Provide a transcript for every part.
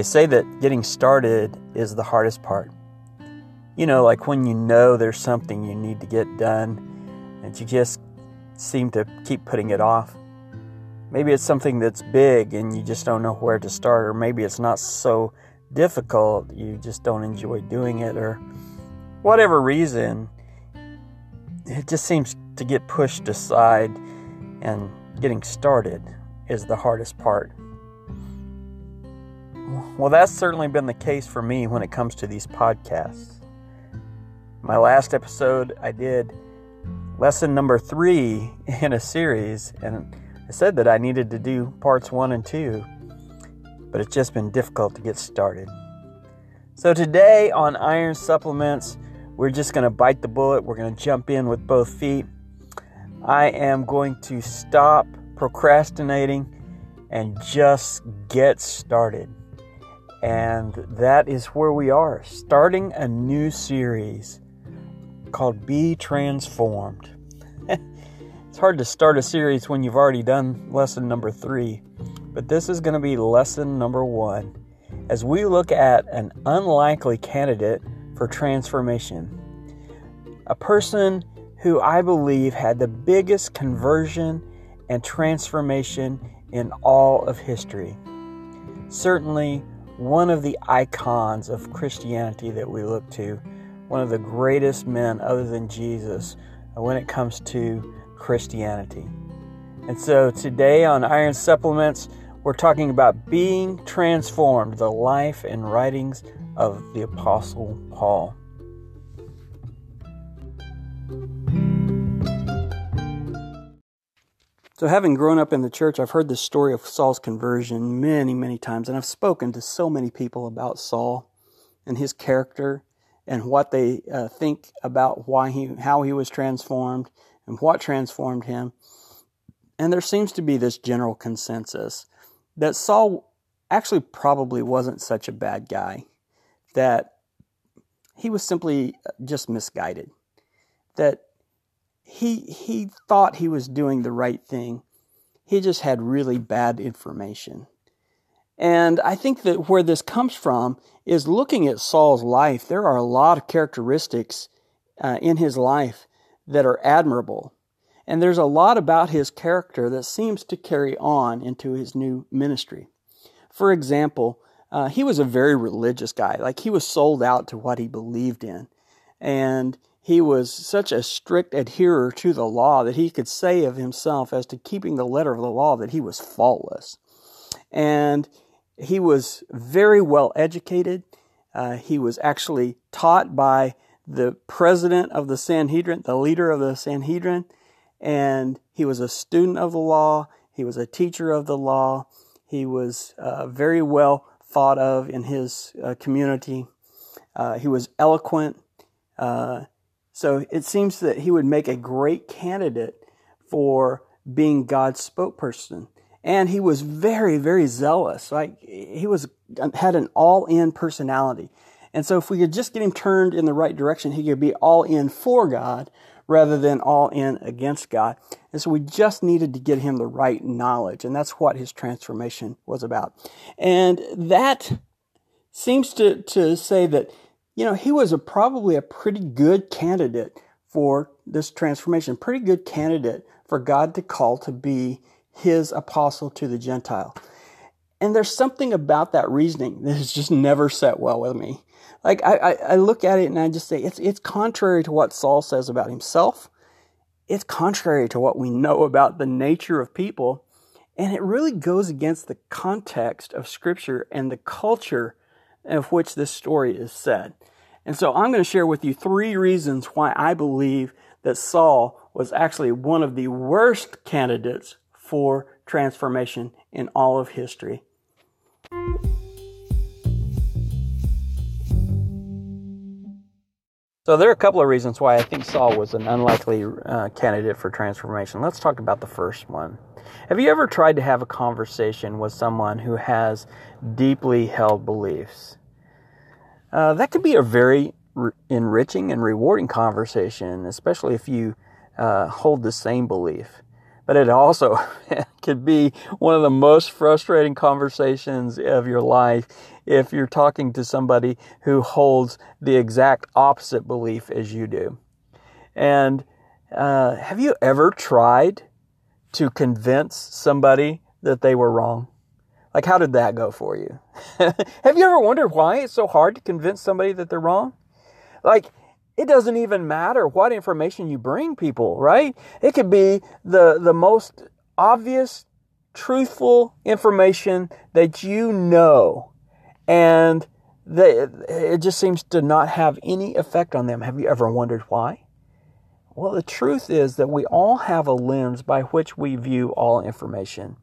They say that getting started is the hardest part. You know, like when you know there's something you need to get done and you just seem to keep putting it off. Maybe it's something that's big and you just don't know where to start, or maybe it's not so difficult, you just don't enjoy doing it, or whatever reason, it just seems to get pushed aside, and getting started is the hardest part. Well, that's certainly been the case for me when it comes to these podcasts. My last episode, I did lesson number three in a series, and I said that I needed to do parts one and two, but it's just been difficult to get started. So, today on Iron Supplements, we're just going to bite the bullet. We're going to jump in with both feet. I am going to stop procrastinating and just get started. And that is where we are, starting a new series called Be Transformed. it's hard to start a series when you've already done lesson number three, but this is going to be lesson number one as we look at an unlikely candidate for transformation. A person who I believe had the biggest conversion and transformation in all of history. Certainly, one of the icons of Christianity that we look to, one of the greatest men other than Jesus uh, when it comes to Christianity. And so today on Iron Supplements, we're talking about being transformed, the life and writings of the Apostle Paul. So, having grown up in the church, I've heard the story of Saul's conversion many, many times, and I've spoken to so many people about Saul and his character and what they uh, think about why he, how he was transformed and what transformed him. And there seems to be this general consensus that Saul actually probably wasn't such a bad guy, that he was simply just misguided, that he he thought he was doing the right thing. He just had really bad information. And I think that where this comes from is looking at Saul's life. There are a lot of characteristics uh, in his life that are admirable. And there's a lot about his character that seems to carry on into his new ministry. For example, uh, he was a very religious guy. Like he was sold out to what he believed in. And he was such a strict adherer to the law that he could say of himself as to keeping the letter of the law that he was faultless. And he was very well educated. Uh, he was actually taught by the president of the Sanhedrin, the leader of the Sanhedrin, and he was a student of the law. He was a teacher of the law. He was uh, very well thought of in his uh, community. Uh, he was eloquent. Uh, so it seems that he would make a great candidate for being God's spokesperson. And he was very, very zealous. Like he was had an all-in personality. And so if we could just get him turned in the right direction, he could be all in for God rather than all in against God. And so we just needed to get him the right knowledge. And that's what his transformation was about. And that seems to, to say that you know, he was a, probably a pretty good candidate for this transformation, pretty good candidate for God to call to be his apostle to the Gentile. And there's something about that reasoning that has just never set well with me. Like I, I, I look at it and I just say it's it's contrary to what Saul says about himself. It's contrary to what we know about the nature of people. And it really goes against the context of Scripture and the culture of which this story is said. And so I'm going to share with you three reasons why I believe that Saul was actually one of the worst candidates for transformation in all of history. So there are a couple of reasons why I think Saul was an unlikely uh, candidate for transformation. Let's talk about the first one. Have you ever tried to have a conversation with someone who has deeply held beliefs? Uh, that could be a very re- enriching and rewarding conversation, especially if you uh, hold the same belief. but it also could be one of the most frustrating conversations of your life if you're talking to somebody who holds the exact opposite belief as you do. And uh, have you ever tried to convince somebody that they were wrong? Like, how did that go for you? have you ever wondered why it's so hard to convince somebody that they're wrong? Like, it doesn't even matter what information you bring people, right? It could be the, the most obvious, truthful information that you know, and it just seems to not have any effect on them. Have you ever wondered why? Well, the truth is that we all have a lens by which we view all information.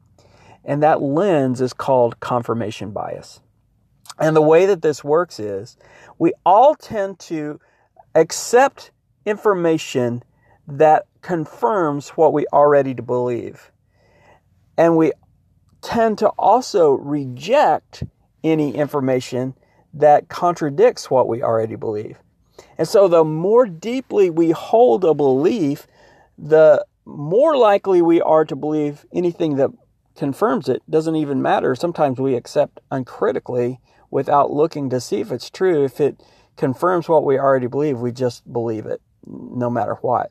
And that lens is called confirmation bias. And the way that this works is we all tend to accept information that confirms what we already believe. And we tend to also reject any information that contradicts what we already believe. And so the more deeply we hold a belief, the more likely we are to believe anything that confirms it. Doesn't even matter. Sometimes we accept uncritically without looking to see if it's true. If it confirms what we already believe, we just believe it no matter what.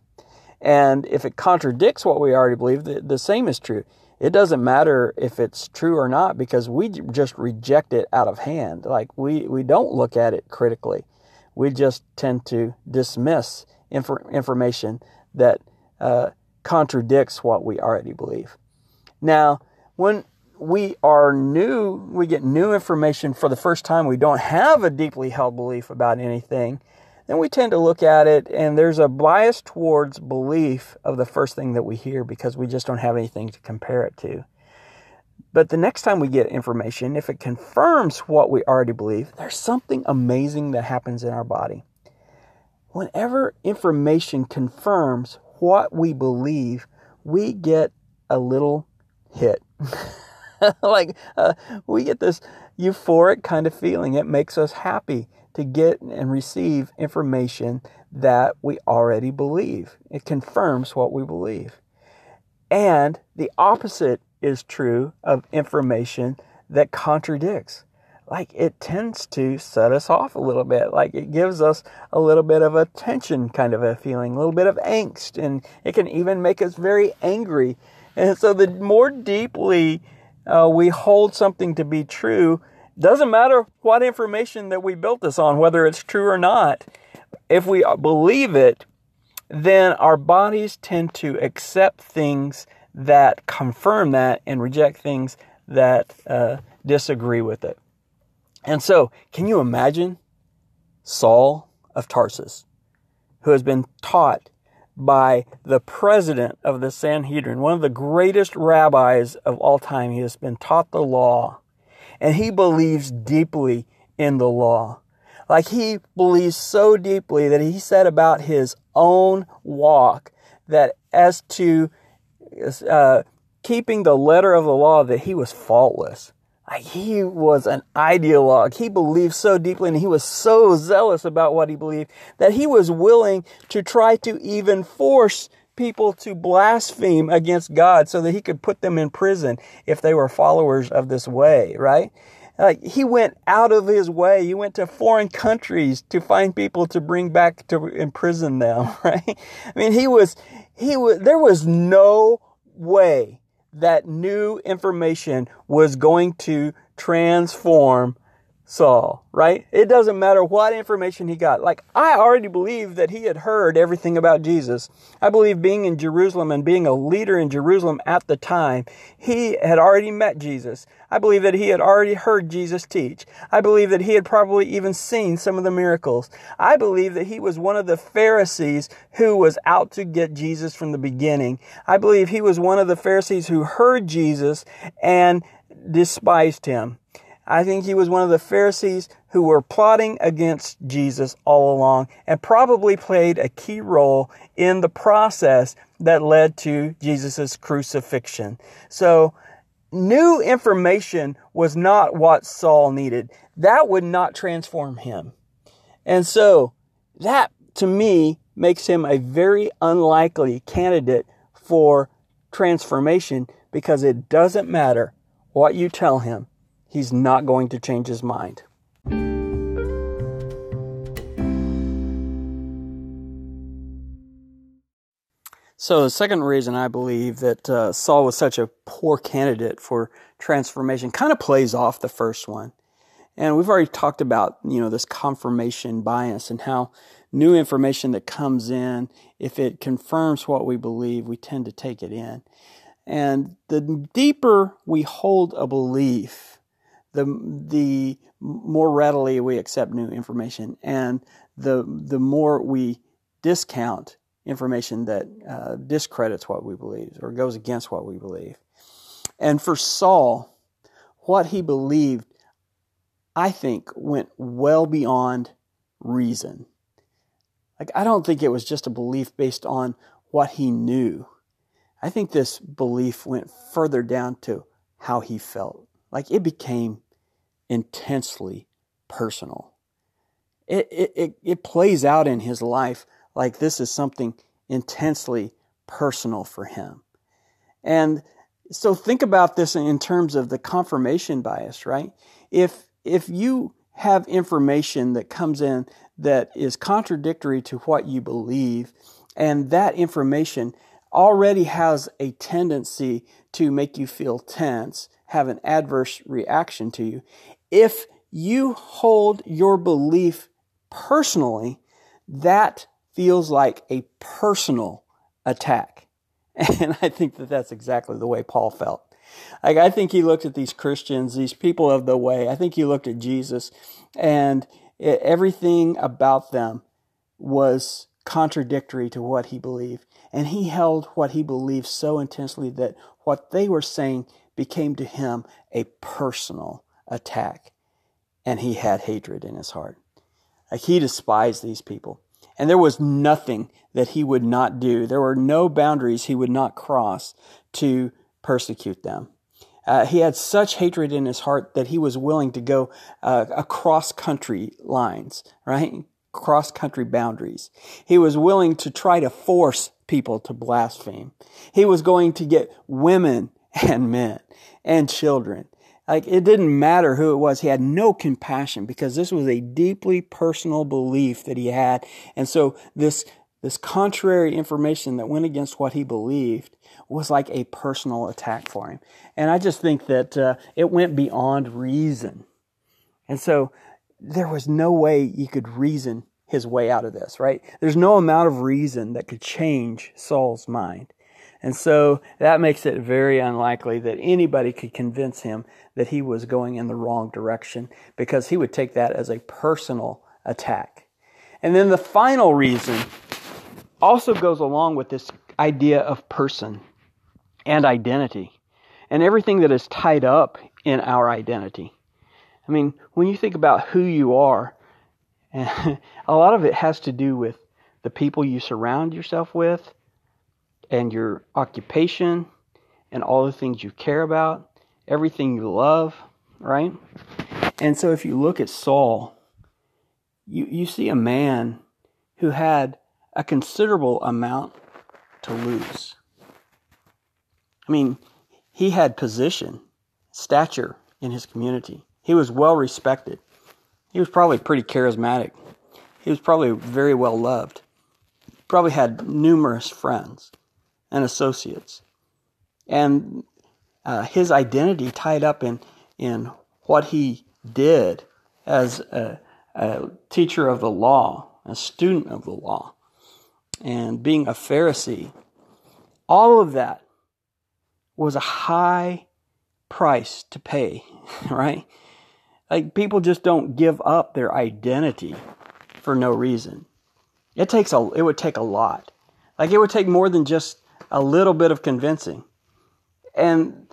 And if it contradicts what we already believe, the, the same is true. It doesn't matter if it's true or not because we just reject it out of hand. Like we, we don't look at it critically. We just tend to dismiss inf- information that uh, contradicts what we already believe. Now, when we are new, we get new information for the first time, we don't have a deeply held belief about anything, then we tend to look at it and there's a bias towards belief of the first thing that we hear because we just don't have anything to compare it to. But the next time we get information, if it confirms what we already believe, there's something amazing that happens in our body. Whenever information confirms what we believe, we get a little hit. like uh, we get this euphoric kind of feeling. It makes us happy to get and receive information that we already believe. It confirms what we believe. And the opposite is true of information that contradicts. Like it tends to set us off a little bit. Like it gives us a little bit of a tension kind of a feeling, a little bit of angst, and it can even make us very angry. And so the more deeply uh, we hold something to be true, doesn't matter what information that we built this on, whether it's true or not. If we believe it, then our bodies tend to accept things that confirm that and reject things that uh, disagree with it. And so, can you imagine Saul of Tarsus, who has been taught by the president of the Sanhedrin, one of the greatest rabbis of all time. He has been taught the law and he believes deeply in the law. Like he believes so deeply that he said about his own walk that as to uh, keeping the letter of the law, that he was faultless. Like he was an ideologue. He believed so deeply and he was so zealous about what he believed that he was willing to try to even force people to blaspheme against God so that he could put them in prison if they were followers of this way, right? Like he went out of his way. He went to foreign countries to find people to bring back to imprison them, right? I mean, he was, he was, there was no way that new information was going to transform Saul, right? It doesn't matter what information he got. Like, I already believe that he had heard everything about Jesus. I believe being in Jerusalem and being a leader in Jerusalem at the time, he had already met Jesus. I believe that he had already heard Jesus teach. I believe that he had probably even seen some of the miracles. I believe that he was one of the Pharisees who was out to get Jesus from the beginning. I believe he was one of the Pharisees who heard Jesus and despised him. I think he was one of the Pharisees who were plotting against Jesus all along and probably played a key role in the process that led to Jesus' crucifixion. So, new information was not what Saul needed. That would not transform him. And so, that to me makes him a very unlikely candidate for transformation because it doesn't matter what you tell him, he's not going to change his mind. So, the second reason I believe that uh, Saul was such a poor candidate for transformation kind of plays off the first one. And we've already talked about, you know, this confirmation bias and how new information that comes in, if it confirms what we believe, we tend to take it in. And the deeper we hold a belief, the the more readily we accept new information, and the the more we discount information that uh, discredits what we believe or goes against what we believe. And for Saul, what he believed, I think, went well beyond reason. Like, I don't think it was just a belief based on what he knew. I think this belief went further down to how he felt. Like, it became intensely personal. It, it, it, it plays out in his life like this is something intensely personal for him. And so think about this in terms of the confirmation bias, right? If if you have information that comes in that is contradictory to what you believe, and that information already has a tendency to make you feel tense, have an adverse reaction to you. If you hold your belief personally, that feels like a personal attack. And I think that that's exactly the way Paul felt. Like, I think he looked at these Christians, these people of the way. I think he looked at Jesus, and it, everything about them was contradictory to what he believed. And he held what he believed so intensely that what they were saying became to him a personal attack. And he had hatred in his heart. Like, he despised these people. And there was nothing that he would not do. There were no boundaries he would not cross to persecute them. Uh, he had such hatred in his heart that he was willing to go uh, across country lines, right? Cross country boundaries. He was willing to try to force people to blaspheme. He was going to get women and men and children like it didn't matter who it was. He had no compassion because this was a deeply personal belief that he had. And so this, this contrary information that went against what he believed was like a personal attack for him. And I just think that uh, it went beyond reason. And so there was no way you could reason his way out of this, right? There's no amount of reason that could change Saul's mind. And so that makes it very unlikely that anybody could convince him that he was going in the wrong direction because he would take that as a personal attack. And then the final reason also goes along with this idea of person and identity and everything that is tied up in our identity. I mean, when you think about who you are, a lot of it has to do with the people you surround yourself with and your occupation and all the things you care about, everything you love, right? And so if you look at Saul, you, you see a man who had a considerable amount to lose. I mean, he had position, stature in his community. He was well respected. He was probably pretty charismatic. He was probably very well loved. Probably had numerous friends and associates. And uh, his identity tied up in, in what he did as a, a teacher of the law, a student of the law, and being a Pharisee. All of that was a high price to pay, right? Like people just don't give up their identity for no reason. It takes a it would take a lot. Like it would take more than just a little bit of convincing. And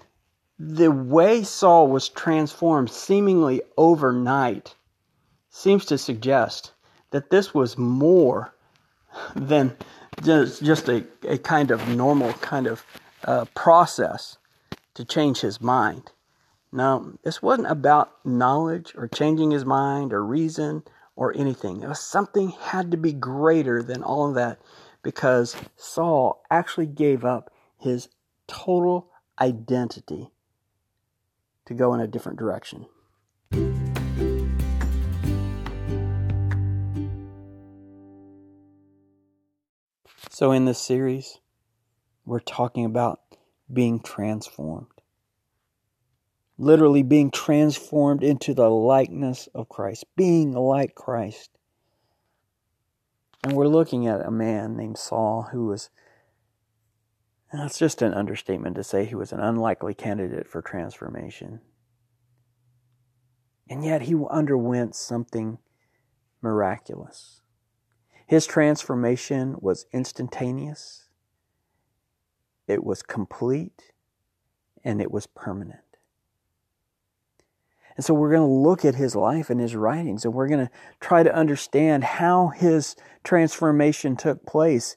the way Saul was transformed seemingly overnight seems to suggest that this was more than just a, a kind of normal kind of uh, process to change his mind. Now, this wasn't about knowledge or changing his mind or reason or anything. It was something had to be greater than all of that because Saul actually gave up his total identity to go in a different direction. So, in this series, we're talking about being transformed. Literally being transformed into the likeness of Christ, being like Christ. And we're looking at a man named Saul who was, that's just an understatement to say he was an unlikely candidate for transformation. And yet he underwent something miraculous. His transformation was instantaneous, it was complete, and it was permanent. And so we're going to look at his life and his writings, and we're going to try to understand how his transformation took place.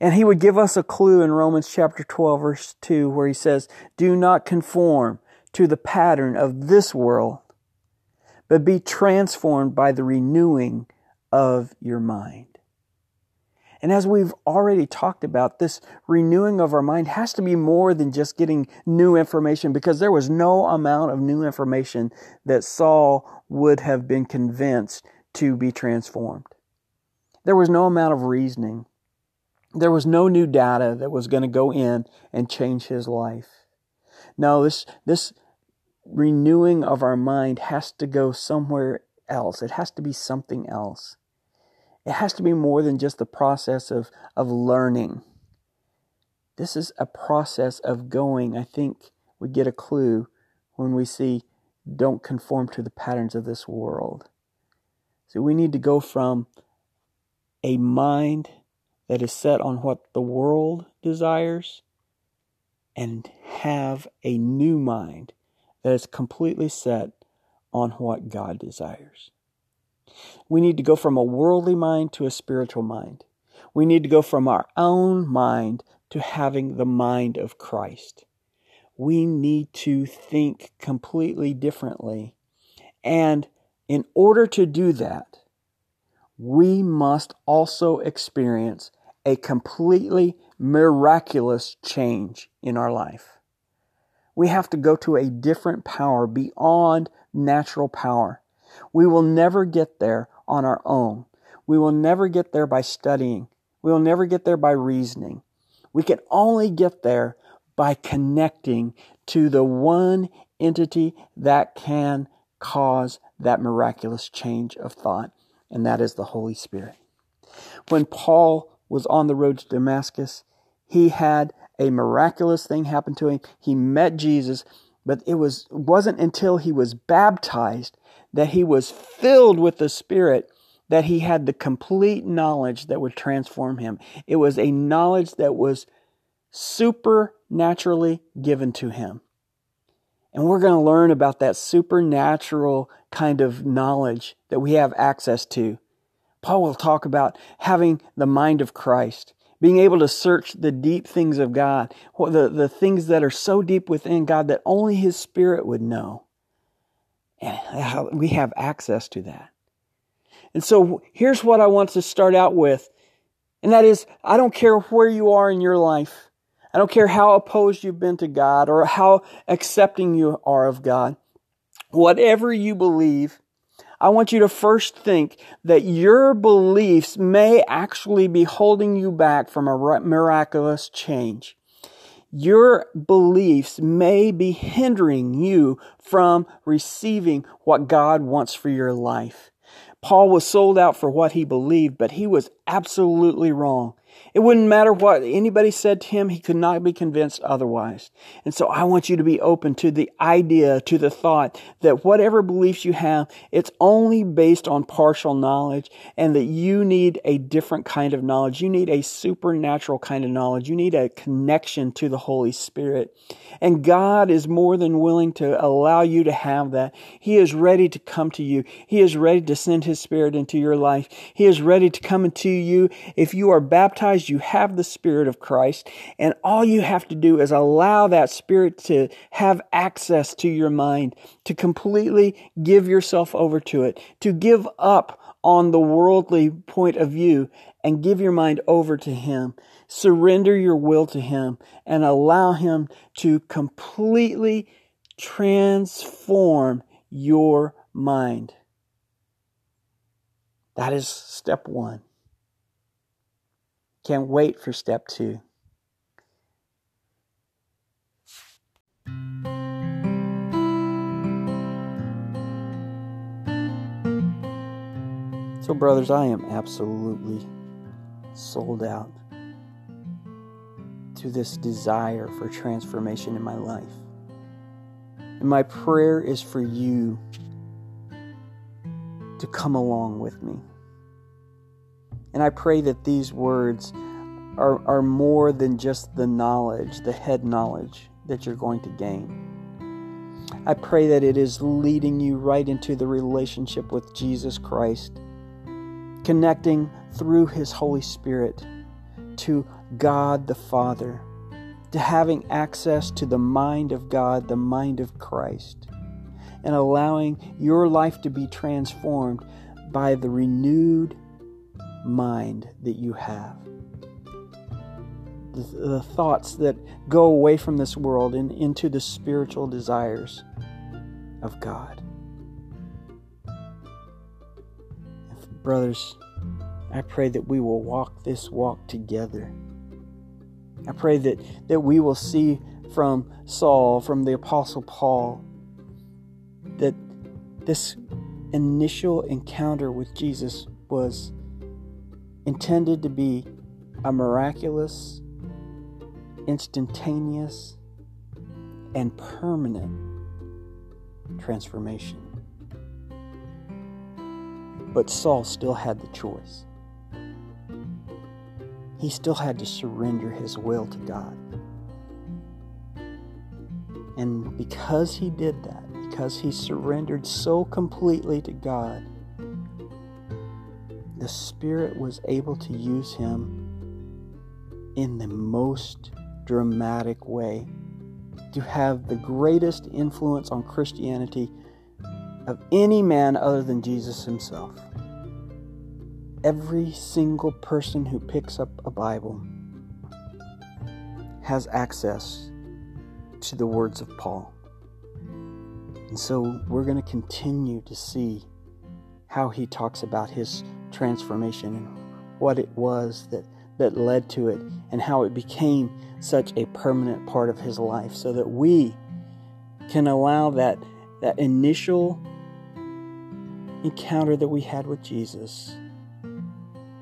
And he would give us a clue in Romans chapter 12, verse 2, where he says, Do not conform to the pattern of this world, but be transformed by the renewing of your mind. And as we've already talked about, this renewing of our mind has to be more than just getting new information because there was no amount of new information that Saul would have been convinced to be transformed. There was no amount of reasoning. There was no new data that was going to go in and change his life. No, this, this renewing of our mind has to go somewhere else. It has to be something else. It has to be more than just the process of, of learning. This is a process of going. I think we get a clue when we see don't conform to the patterns of this world. So we need to go from a mind that is set on what the world desires and have a new mind that is completely set on what God desires. We need to go from a worldly mind to a spiritual mind. We need to go from our own mind to having the mind of Christ. We need to think completely differently. And in order to do that, we must also experience a completely miraculous change in our life. We have to go to a different power beyond natural power. We will never get there on our own. We will never get there by studying. We will never get there by reasoning. We can only get there by connecting to the one entity that can cause that miraculous change of thought, and that is the Holy Spirit. When Paul was on the road to Damascus, he had a miraculous thing happen to him. He met Jesus, but it was wasn't until he was baptized that he was filled with the Spirit, that he had the complete knowledge that would transform him. It was a knowledge that was supernaturally given to him. And we're going to learn about that supernatural kind of knowledge that we have access to. Paul will talk about having the mind of Christ, being able to search the deep things of God, the, the things that are so deep within God that only His Spirit would know. And we have access to that. And so here's what I want to start out with. And that is, I don't care where you are in your life. I don't care how opposed you've been to God or how accepting you are of God. Whatever you believe, I want you to first think that your beliefs may actually be holding you back from a miraculous change your beliefs may be hindering you from receiving what God wants for your life. Paul was sold out for what he believed, but he was absolutely wrong. It wouldn't matter what anybody said to him, he could not be convinced otherwise. And so I want you to be open to the idea, to the thought that whatever beliefs you have, it's only based on partial knowledge and that you need a different kind of knowledge. You need a supernatural kind of knowledge. You need a connection to the Holy Spirit. And God is more than willing to allow you to have that. He is ready to come to you. He is ready to send His Spirit into your life. He is ready to come into you. If you are baptized, you have the Spirit of Christ, and all you have to do is allow that Spirit to have access to your mind, to completely give yourself over to it, to give up on the worldly point of view and give your mind over to Him. Surrender your will to Him and allow Him to completely transform your mind. That is step one. Can't wait for step two. So, brothers, I am absolutely sold out to this desire for transformation in my life. And my prayer is for you to come along with me. And I pray that these words are, are more than just the knowledge, the head knowledge that you're going to gain. I pray that it is leading you right into the relationship with Jesus Christ connecting through His Holy Spirit to God the Father, to having access to the mind of God, the mind of Christ, and allowing your life to be transformed by the renewed mind that you have. The, the thoughts that go away from this world and into the spiritual desires of God. Brothers, I pray that we will walk this walk together. I pray that, that we will see from Saul, from the Apostle Paul, that this initial encounter with Jesus was intended to be a miraculous, instantaneous, and permanent transformation. But Saul still had the choice. He still had to surrender his will to God. And because he did that, because he surrendered so completely to God, the Spirit was able to use him in the most dramatic way to have the greatest influence on Christianity of any man other than Jesus himself. Every single person who picks up a Bible has access to the words of Paul. And so we're going to continue to see how he talks about his transformation and what it was that, that led to it and how it became such a permanent part of his life so that we can allow that, that initial encounter that we had with Jesus,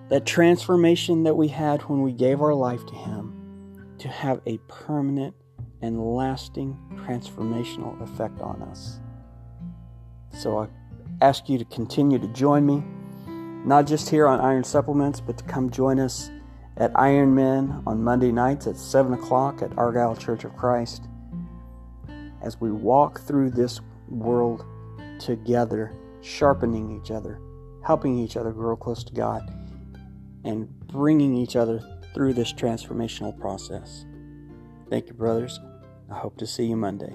that transformation that we had when we gave our life to Him, to have a permanent and lasting transformational effect on us. So I ask you to continue to join me, not just here on Iron Supplements, but to come join us at Iron Men on Monday nights at 7 o'clock at Argyle Church of Christ as we walk through this world together sharpening each other, helping each other grow close to God, and bringing each other through this transformational process. Thank you, brothers. I hope to see you Monday.